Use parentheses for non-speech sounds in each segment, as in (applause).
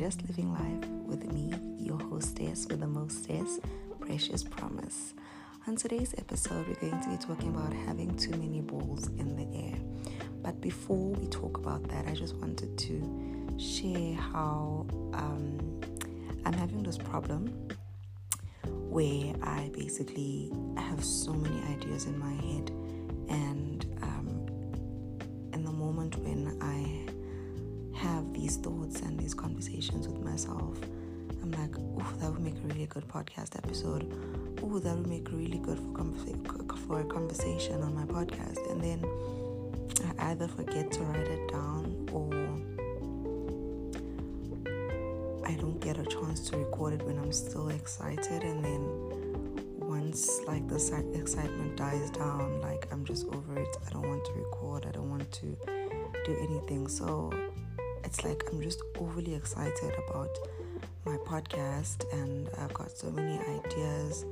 Just Living Life with me, your hostess with the mostess, Precious Promise. On today's episode, we're going to be talking about having too many balls in the air. But before we talk about that, I just wanted to share how um, I'm having this problem where I basically have so many ideas in my head, and these thoughts and these conversations with myself, I'm like, oh, that would make a really good podcast episode. Oh, that would make really good for, conversa- for a conversation on my podcast. And then I either forget to write it down or I don't get a chance to record it when I'm still excited. And then once like the excitement dies down, like I'm just over it. I don't want to record. I don't want to do anything. So it's like I'm just overly excited about my podcast and I've got so many ideas,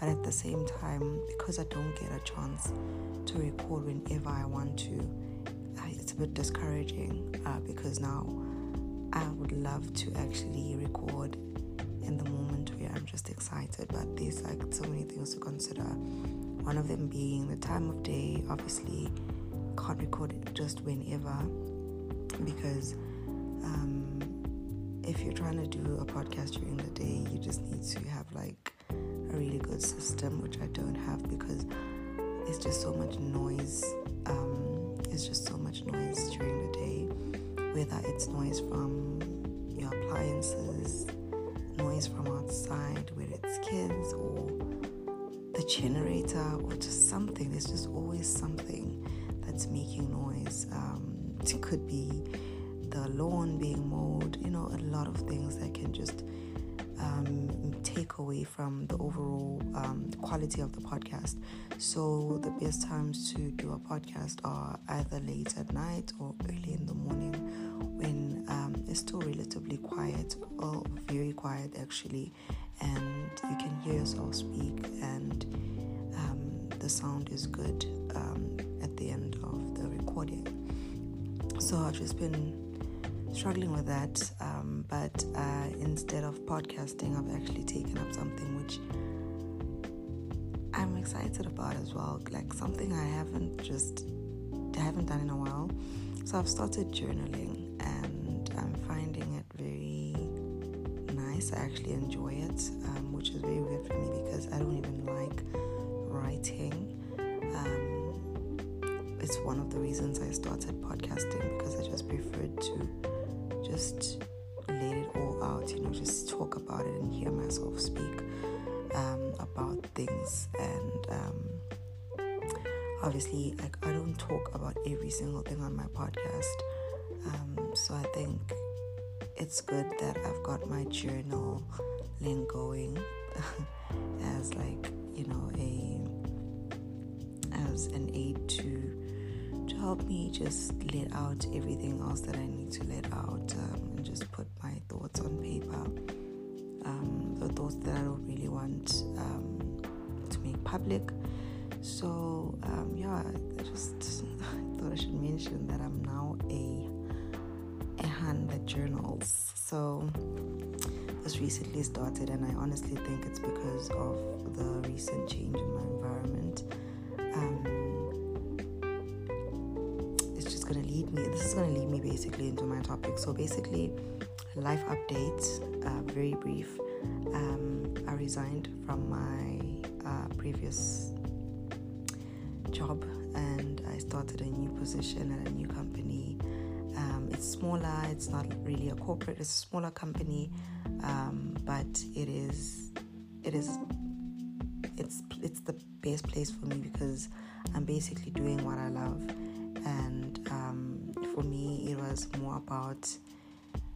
but at the same time, because I don't get a chance to record whenever I want to, it's a bit discouraging uh, because now I would love to actually record in the moment where I'm just excited, but there's like so many things to consider. One of them being the time of day, obviously, can't record it just whenever because um, if you're trying to do a podcast during the day, you just need to have like a really good system, which I don't have because it's just so much noise. Um, it's just so much noise during the day, whether it's noise from your appliances, noise from outside, whether it's kids or the generator or just something. There's just always something that's making noise. Um, it could be the lawn being mowed, you know, a lot of things that can just um, take away from the overall um, quality of the podcast. So, the best times to do a podcast are either late at night or early in the morning when um, it's still relatively quiet or very quiet actually, and you can hear yourself speak, and um, the sound is good um, at the end of the recording. So, I've just been struggling with that. Um, but uh, instead of podcasting, I've actually taken up something which I'm excited about as well. Like something I haven't just I haven't done in a while. So I've started journaling, and I'm finding it very nice. I actually enjoy it, um, which is very weird for me because I don't even like writing. Um, it's one of the reasons I started podcasting because I just preferred to just let it all out, you know, just talk about it and hear myself speak um, about things. And um, obviously, like, I don't talk about every single thing on my podcast. Um, so I think it's good that I've got my journal link going (laughs) as like you know a as an aid to to help me just let out everything else that I need to let out um, and just put my thoughts on paper. Um, the thoughts that I don't really want um, to make public. So, um, yeah, I just (laughs) thought I should mention that I'm now a, a hand that journals. So, this recently started, and I honestly think it's because of the recent change in my environment. Going to lead me this is going to lead me basically into my topic. So basically life updates uh, very brief. Um, i resigned from my uh, previous job and i started a new position at a new company. Um, it's smaller it's not really a corporate it's a smaller company um, but it is it is it's it's the best place for me because i'm basically doing what i love and um, for me it was more about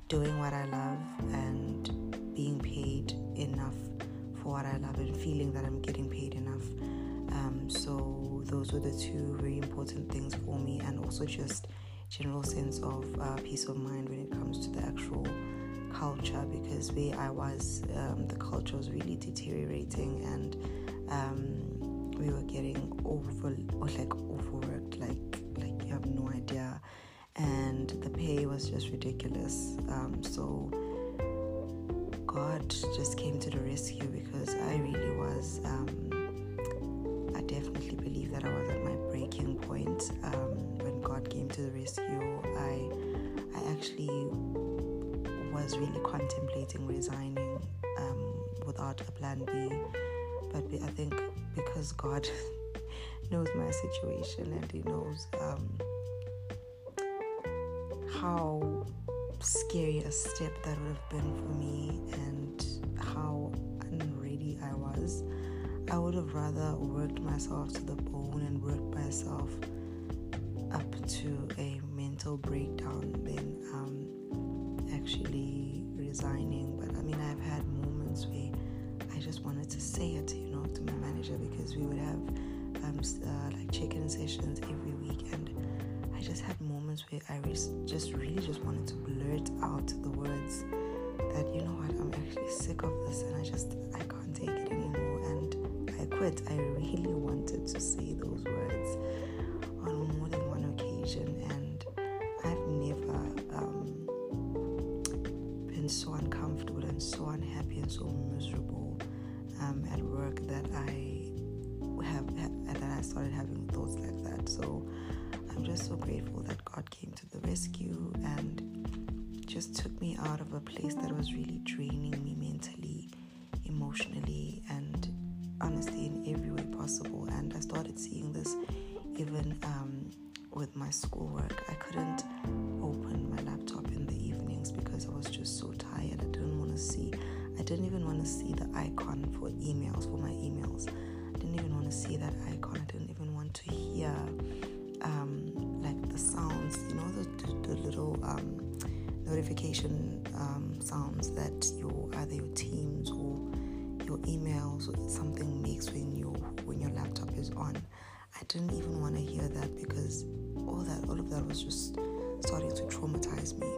doing what i love and being paid enough for what i love and feeling that i'm getting paid enough. Um, so those were the two very important things for me and also just general sense of uh, peace of mind when it comes to the actual culture because where i was um, the culture was really deteriorating and um, we were getting over like overworked like have no idea. And the pay was just ridiculous. Um, so God just came to the rescue because I really was. Um, I definitely believe that I was at my breaking point um, when God came to the rescue. I, I actually was really contemplating resigning um, without a plan B, but I think because God (laughs) knows my situation and He knows um, how scary a step that would have been for me and how unready I was. I would have rather worked myself to the bone and worked myself up to a mental breakdown than um, actually resigning. But I mean, I've had moments where I just wanted to say it, you know, to my manager because we would have uh, like check-in sessions every week, and I just had moments where I just really just wanted to blurt out the words that you know what I'm actually sick of this, and I just I can't take it anymore, and I quit. I really (laughs) wanted to say those words on more than one occasion, and I've never um, been so uncomfortable and so unhappy and so miserable um, at work that I have that I started having thoughts like that. So I'm just so grateful that God came to the rescue and just took me out of a place that was really draining me mentally, emotionally, and honestly in every way possible. And I started seeing this even um, with my schoolwork. I couldn't open my laptop in the evenings because I was just so tired. I didn't want to see, I didn't even want to see the icon for emails, for my emails didn't even want to see that icon. I didn't even want to hear um, like the sounds, you know, the, the, little um, notification um, sounds that your either your Teams or your emails or something makes when your when your laptop is on. I didn't even want to hear that because all that all of that was just starting to traumatize me.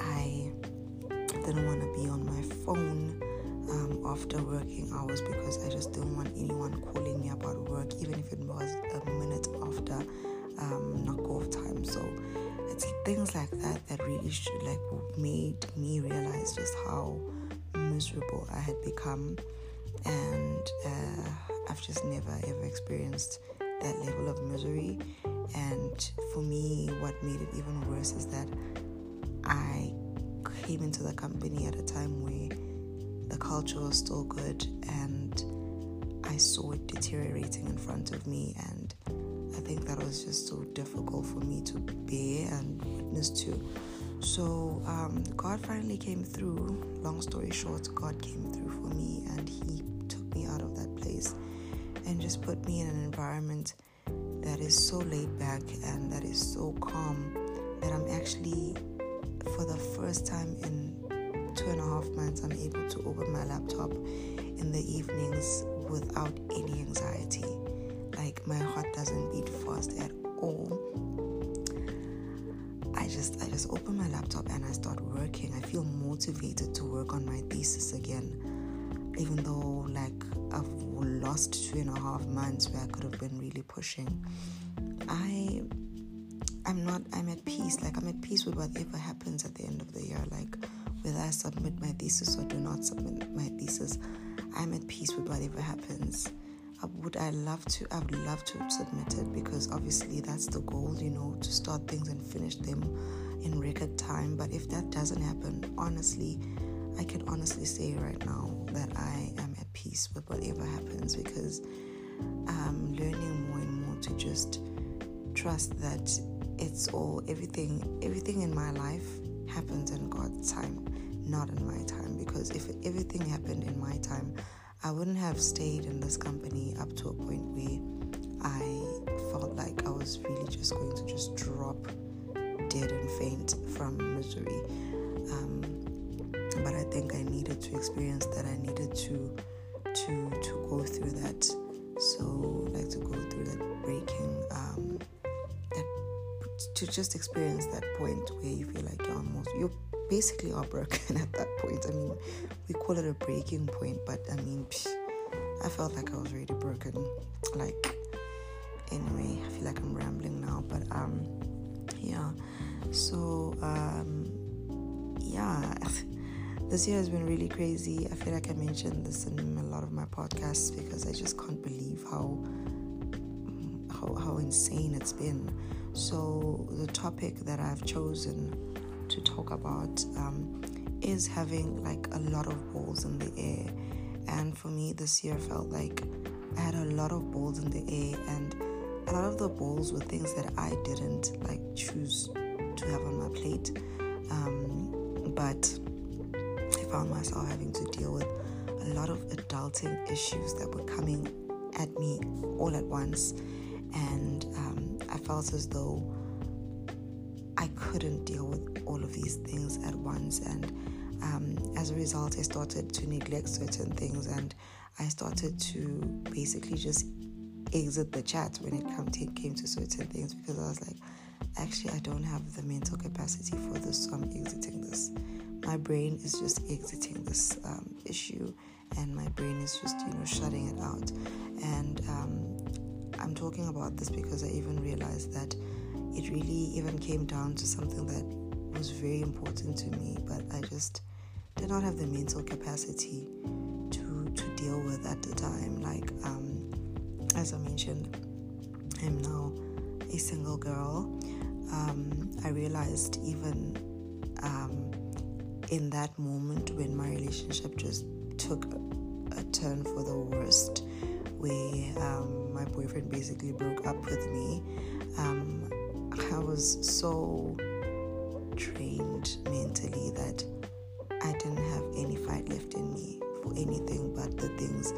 I didn't want to be on my phone after working hours because I just didn't want anyone calling me about work, even if it was a minute after um, knock off time. So it's things like that that really should like made me realize just how miserable I had become, and uh, I've just never ever experienced that level of misery. And for me, what made it even worse is that I came into the company at a time where the culture was still good and I saw it deteriorating in front of me and I think that was just so difficult for me to bear and witness to. So um, God finally came through. Long story short, God came through for me and He took me out of that place and just put me in an environment that is so laid back and that is so calm that I'm actually, for the first time in two and a half months, I'm able to open my laptop in the evenings without any anxiety. Like my heart doesn't beat fast at all. I just I just open my laptop and I start working. I feel motivated to work on my thesis again. Even though like I've lost two and a half months where I could have been really pushing. I I'm not I'm at peace. Like I'm at peace with whatever happens at the end of the year. Like whether I submit my thesis or do not submit my thesis, I'm at peace with whatever happens. Would I love to? I would love to submit it because obviously that's the goal, you know, to start things and finish them in record time. But if that doesn't happen, honestly, I can honestly say right now that I am at peace with whatever happens because I'm learning more and more to just trust that it's all everything everything in my life happens in God's time, not in my time. Because if everything happened in my time, I wouldn't have stayed in this company up to a point where I felt like I was really just going to just drop dead and faint from misery. Um, but I think I needed to experience that. I needed to to to go through that. So like to go through that breaking um, to just experience that point where you feel like you're almost you're basically are broken (laughs) at that point. I mean, we call it a breaking point, but I mean, psh, I felt like I was really broken. Like, anyway, I feel like I'm rambling now, but um, yeah. So um, yeah, (laughs) this year has been really crazy. I feel like I mentioned this in a lot of my podcasts because I just can't believe how how, how insane it's been. So the topic that I've chosen to talk about um, is having like a lot of balls in the air. And for me, this year felt like I had a lot of balls in the air, and a lot of the balls were things that I didn't like choose to have on my plate. Um, but I found myself having to deal with a lot of adulting issues that were coming at me all at once. And um, felt as though I couldn't deal with all of these things at once. And um, as a result, I started to neglect certain things. And I started to basically just exit the chat when it come to, came to certain things because I was like, actually, I don't have the mental capacity for this, so I'm exiting this. My brain is just exiting this um, issue. And my brain is just you know shutting it out. and talking about this because i even realized that it really even came down to something that was very important to me but i just did not have the mental capacity to to deal with at the time. Like um, as i mentioned i'm now a single girl. Um, i realized even um, in that moment when my relationship just took a, turn for the worst, where um, my boyfriend basically broke up with me, um, I was so drained mentally that I didn't have any fight left in me for anything but the things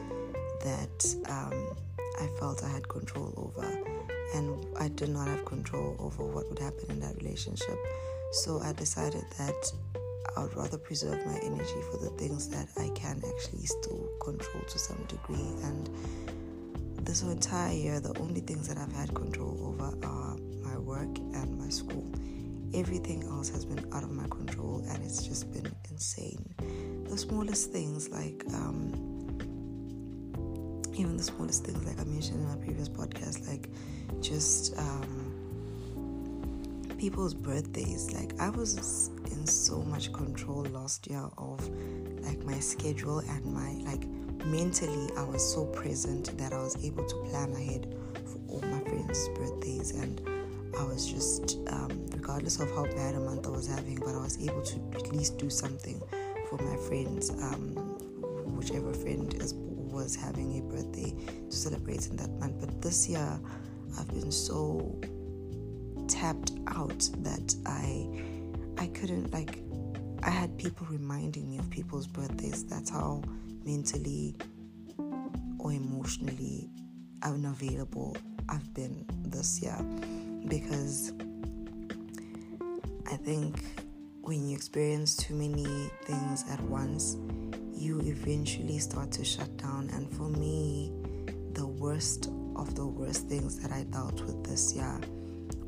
that um, I felt I had control over. And I did not have control over what would happen in that relationship. So I decided that I would rather preserve my energy for the things that I can actually still control to some degree. And this whole entire year, the only things that I've had control over are my work and my school. Everything else has been out of my control, and it's just been insane. The smallest things, like um, even the smallest things, like I mentioned in my previous podcast, like just um, people's birthdays. Like I was in so much control last year of like my schedule and my like mentally I was so present that I was able to plan ahead for all my friends' birthdays and I was just um, regardless of how bad a month I was having, but I was able to at least do something for my friends, um, whichever friend is, was having a birthday to celebrate in that month. But this year I've been so tapped out that I I couldn't like I had people reminding me of people's birthdays. That's how mentally or emotionally unavailable I've been this year because I think when you experience too many things at once, you eventually start to shut down. And for me, the worst of the worst things that I dealt with this year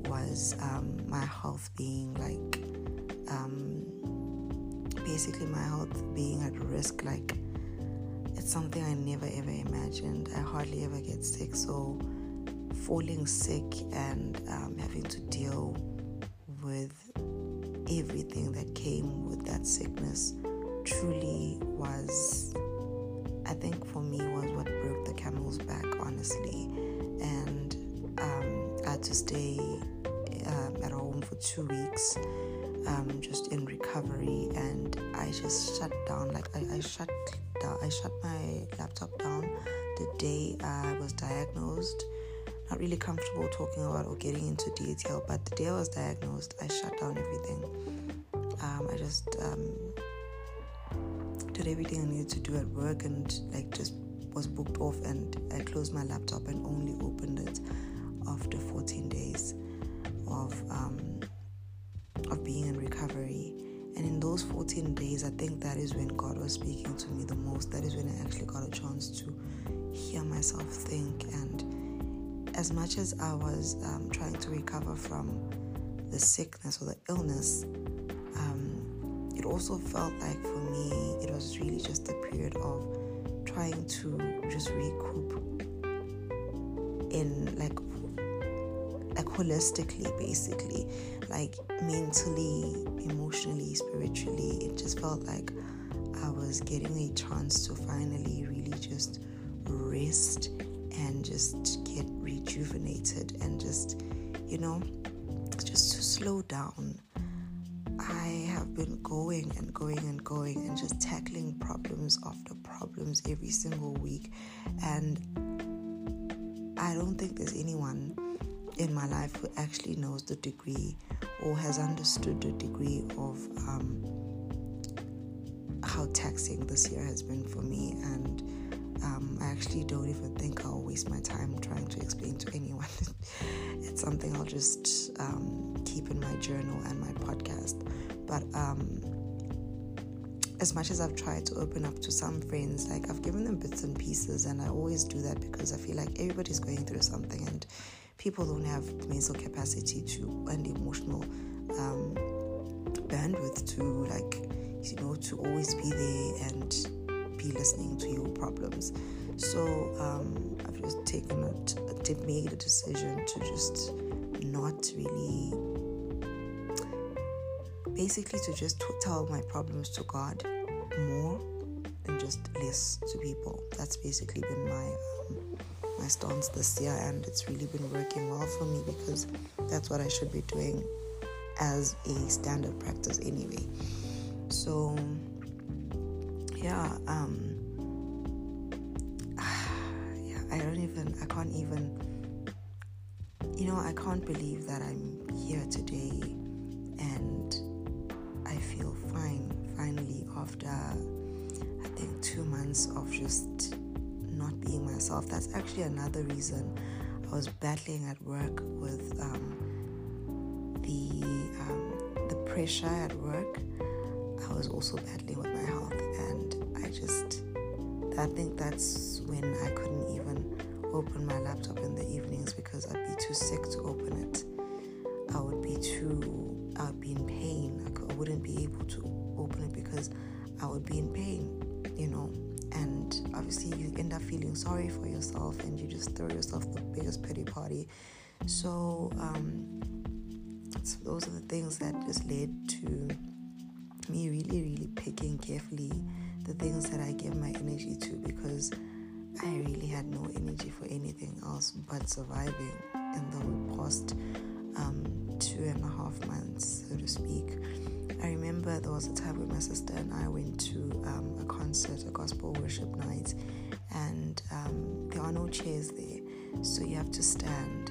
was um, my health being like um, basically my health being at risk like it's something i never ever imagined i hardly ever get sick so falling sick and um, having to deal with everything that came with that sickness truly was i think for me was what broke the camel's back honestly and um, i had to stay um, at home for two weeks, um, just in recovery, and I just shut down. Like I, I shut down. I shut my laptop down the day I was diagnosed. Not really comfortable talking about or getting into detail, but the day I was diagnosed, I shut down everything. Um, I just um, did everything I needed to do at work and like just was booked off and I closed my laptop and only opened it after 14 days of um, of being in recovery. And in those 14 days, I think that is when God was speaking to me the most. That is when I actually got a chance to hear myself think. And as much as I was um, trying to recover from the sickness or the illness, um, it also felt like for me, it was really just a period of trying to just recoup in like like holistically basically like mentally emotionally spiritually it just felt like I was getting a chance to finally really just rest and just get rejuvenated and just, you know, just to slow down. I have been going and going and going and just tackling problems after problems every single week. And I don't think there's anyone in my life who actually knows the degree or has understood the degree of um, how taxing this year has been for me. And um, I actually don't even think I'll waste my time trying to explain to anyone. (laughs) it's something I'll just um, keep in my journal and my podcast. But um, as much as I've tried to open up to some friends, like I've given them bits and pieces, and I always do that because I feel like everybody's going through something, and people don't have mental capacity to and emotional um, bandwidth to like you know to always be there and be listening to your problems. So um, I've just taken a, made a decision to just not really basically to just tell my problems to God more and just less to people. That's basically been my um, my stance this year, and it's really been working well for me because that's what I should be doing as a standard practice anyway. So yeah, um, (sighs) yeah, I don't even, I can't even, you know, I can't believe that I'm here today and I feel fine finally after I think two months of just not being myself. That's actually another reason I was battling at work with um, the um, the pressure at work. I was also battling with my health, and I just I think that's when I couldn't even open my laptop in the evenings because I'd be too sick to open it. I would be too, I'd be in pain. I, wouldn't be able to open it because I would be in pain, you know. And obviously, you end up feeling sorry for yourself and you just throw yourself the biggest pity party. So, um, those are the things that just led to me really, really picking carefully the things that I give my energy to because I really had no energy for anything else but surviving in the past um, two and a half months, so to speak. I remember there was a time when my sister and I went to um, a concert, a gospel worship night, and um, there are no chairs there, so you have to stand.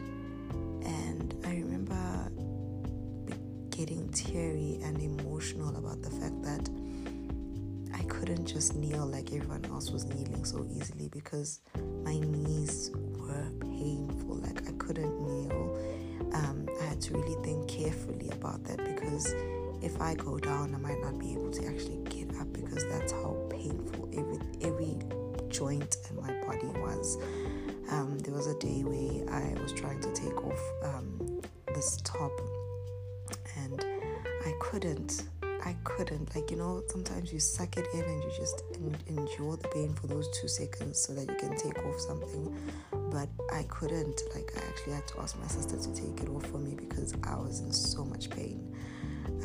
And I remember getting teary and emotional about the fact that I couldn't just kneel like everyone else was kneeling so easily because my knees were painful. Like I couldn't kneel. Um, I had to really think carefully about that because if I go down, I might not be able to actually get up because that's how painful every every joint in my body was. Um, there was a day where I was trying to take off um, this top and I couldn't. I couldn't. Like, you know, sometimes you suck it in and you just endure the pain for those two seconds so that you can take off something. But I couldn't. Like, I actually had to ask my sister to take it off for me because I was in so much pain.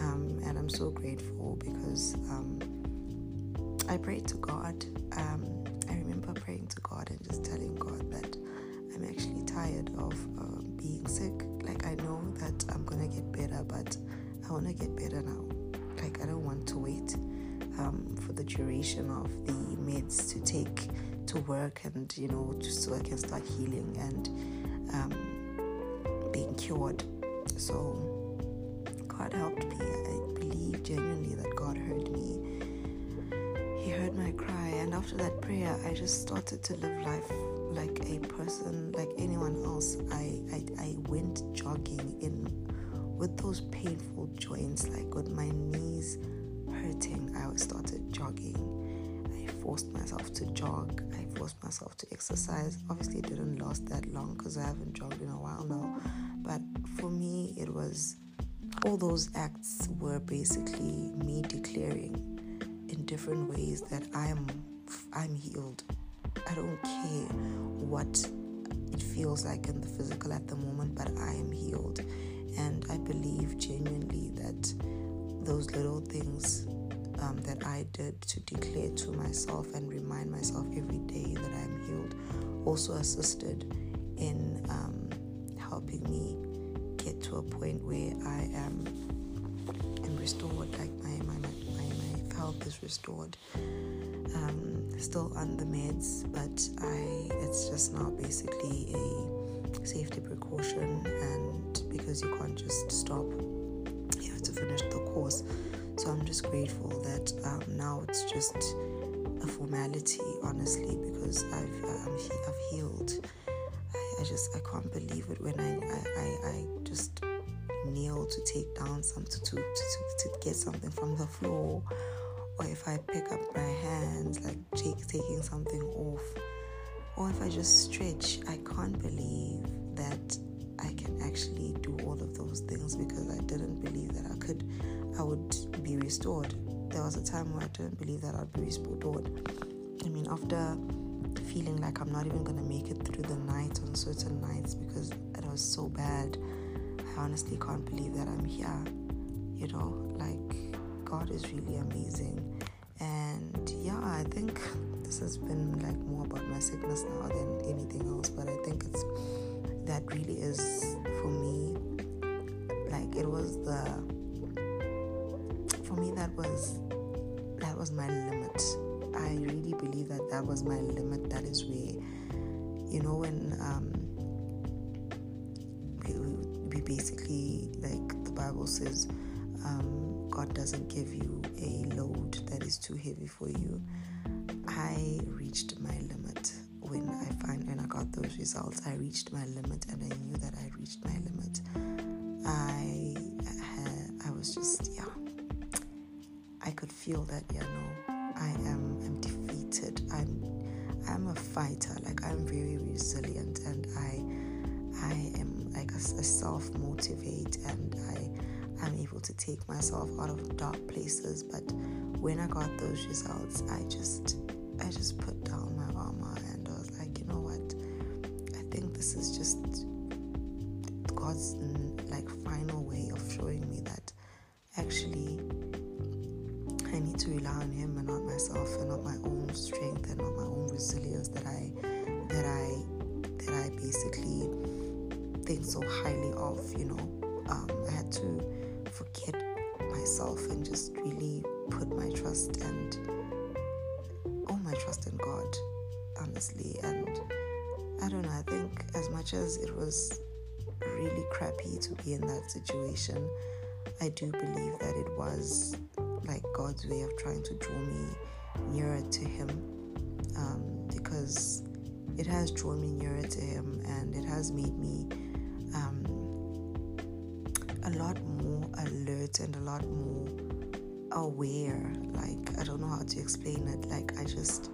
Um, and I'm so grateful because um, I prayed to God. Um, I remember praying to God and just telling God that I'm actually tired of uh, being sick. Like, I know that I'm gonna get better, but I wanna get better now. Like, I don't want to wait um, for the duration of the meds to take to work and, you know, just so I can start healing and um, being cured. So, God helped me. I believe genuinely that God heard me. He heard my cry, and after that prayer, I just started to live life like a person, like anyone else. I, I, I went jogging in with those painful joints, like with my knees hurting. I started jogging. I forced myself to jog. I forced myself to exercise. Obviously, it didn't last that long because I haven't jogged in a while now. But for me, it was all those acts were basically me declaring in different ways that I'm I'm healed. I don't care what it feels like in the physical at the moment, but I am healed. And I believe genuinely that those little things um, that I did to declare to myself and remind myself every day that I'm healed also assisted in um, helping me a point where I am am restored, like my my, my, my health is restored. Um, still on the meds, but I it's just now basically a safety precaution, and because you can't just stop, you have to finish the course. So I'm just grateful that um, now it's just a formality, honestly, because I've um, I've healed. I, I, just I can't believe it when I I, I, just kneel to take down something to, to, to, to get something from the floor, or if I pick up my hands like take, taking something off, or if I just stretch. I can't believe that I can actually do all of those things because I didn't believe that I could I would be restored. There was a time where I didn't believe that I'd be restored. I mean, after feeling like I'm not even gonna make it through the night on certain nights because it was so bad, I honestly can't believe that I'm here. You know, like God is really amazing. And yeah, I think (laughs) this has been like more about my sickness now than anything else, but I think it's that really is for me like it was the for me that was that was my limit i really believe that that was my limit. That is where you know when um we, we basically like the bible says um, god doesn't give you a load that is too heavy for you. I reached my limit when i find when i got those results. I reached my limit and i knew that i reached my limit. I i was just yeah. I could feel that, yeah, no, I am I'm defeated. I'm I'm a fighter. Like I'm very resilient, and I I am like a, a self motivate, and I I'm able to take myself out of dark places. But when I got those results, I just I just put down my armor, and I was like, you know what? I think this is just God's like final way of showing me that actually I need to rely on Him and not myself and not my own strength and not my own resilience that I that I that I basically think so highly of. You know, um, I had to forget myself and just really put my trust and all my trust in God, honestly. And I don't know. I think as much as it was really crappy to be in that situation, I do believe that it was like God's way of trying to draw me nearer to Him um, because it has drawn me nearer to Him and it has made me um, a lot more alert and a lot more aware. Like, I don't know how to explain it. Like, I just.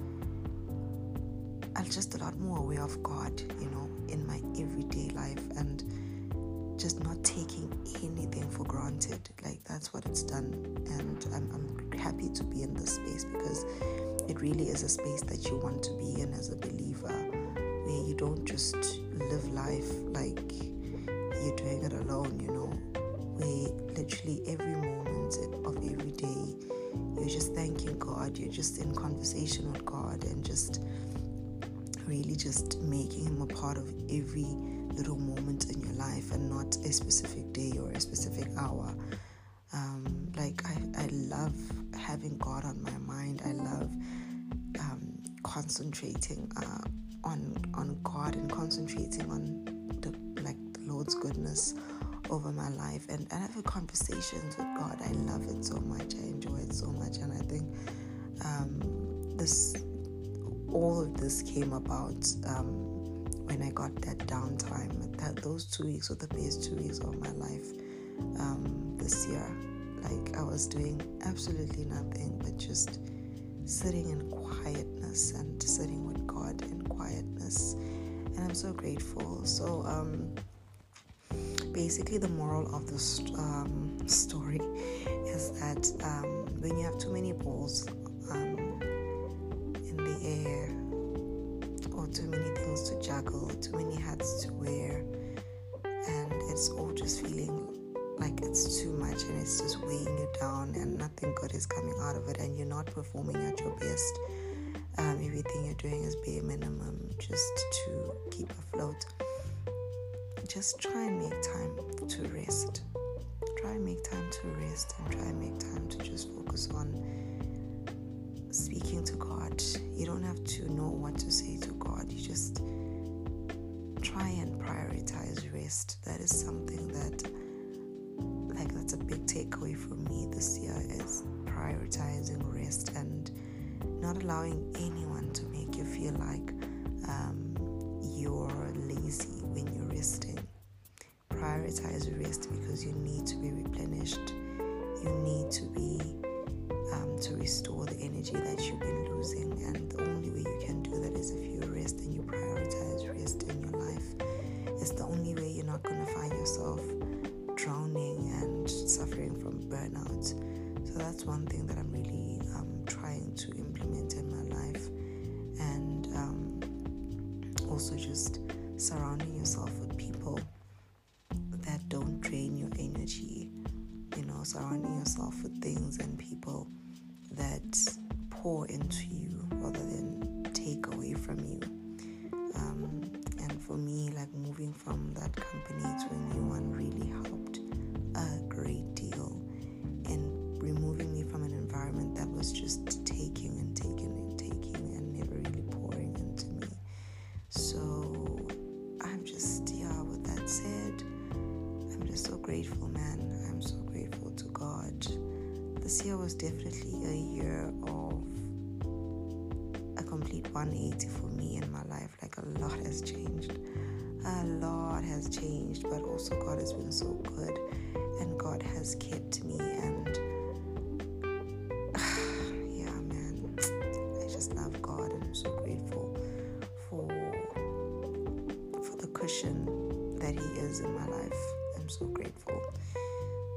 I'm just a lot more aware of God, you know, in my everyday life and just not taking anything for granted. Like that's what it's done, and I'm, I'm happy to be in this space because it really is a space that you want to be in as a believer, where you don't just live life like you're doing it alone. You know, where literally every moment of every day you're just thanking God, you're just in conversation with God, and just really just making Him a part of every little moment in your life and not a specific day or a specific hour. Um, like I, I love having God on my mind. I love um, concentrating uh, on on God and concentrating on the like the Lord's goodness over my life and, and having conversations with God. I love it so much. I enjoy it so much, and I think um, this all of this came about um, when I got that downtime, that those two weeks were the best two weeks of my life um, this year. Like I was doing absolutely nothing but just sitting in quietness and sitting with God in quietness, and I'm so grateful. So um, basically, the moral of the st- um, (laughs) story is that um, when you have too many balls just feeling like it's too much and it's just weighing you down and nothing good is coming out of it and you're not performing at your best. Um, everything you're doing is bare minimum just to keep afloat. Just try and make time to rest. Try and make time to rest and try and make time to just focus on speaking to god. You don't have to know what to say to god. You just try and prioritize rest that is something that like that's a big takeaway for me this year is prioritizing rest and not allowing anyone to make you feel like um, you're lazy when you're resting. Prioritize rest because you need to be replenished. You need to be um, to restore the energy that that's one thing that Just so grateful, man. I'm so grateful to God. This year was definitely a year of a complete 180 for me in my life. Like a lot has changed. A lot has changed, but also God has been so good and God has kept me and (sighs) yeah man I just love God and I'm so grateful for for the cushion that he is in my life. So grateful.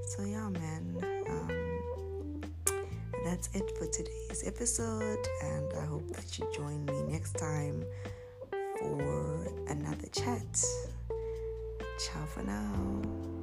So yeah man um, that's it for today's episode and I hope that you join me next time for another chat. Ciao for now.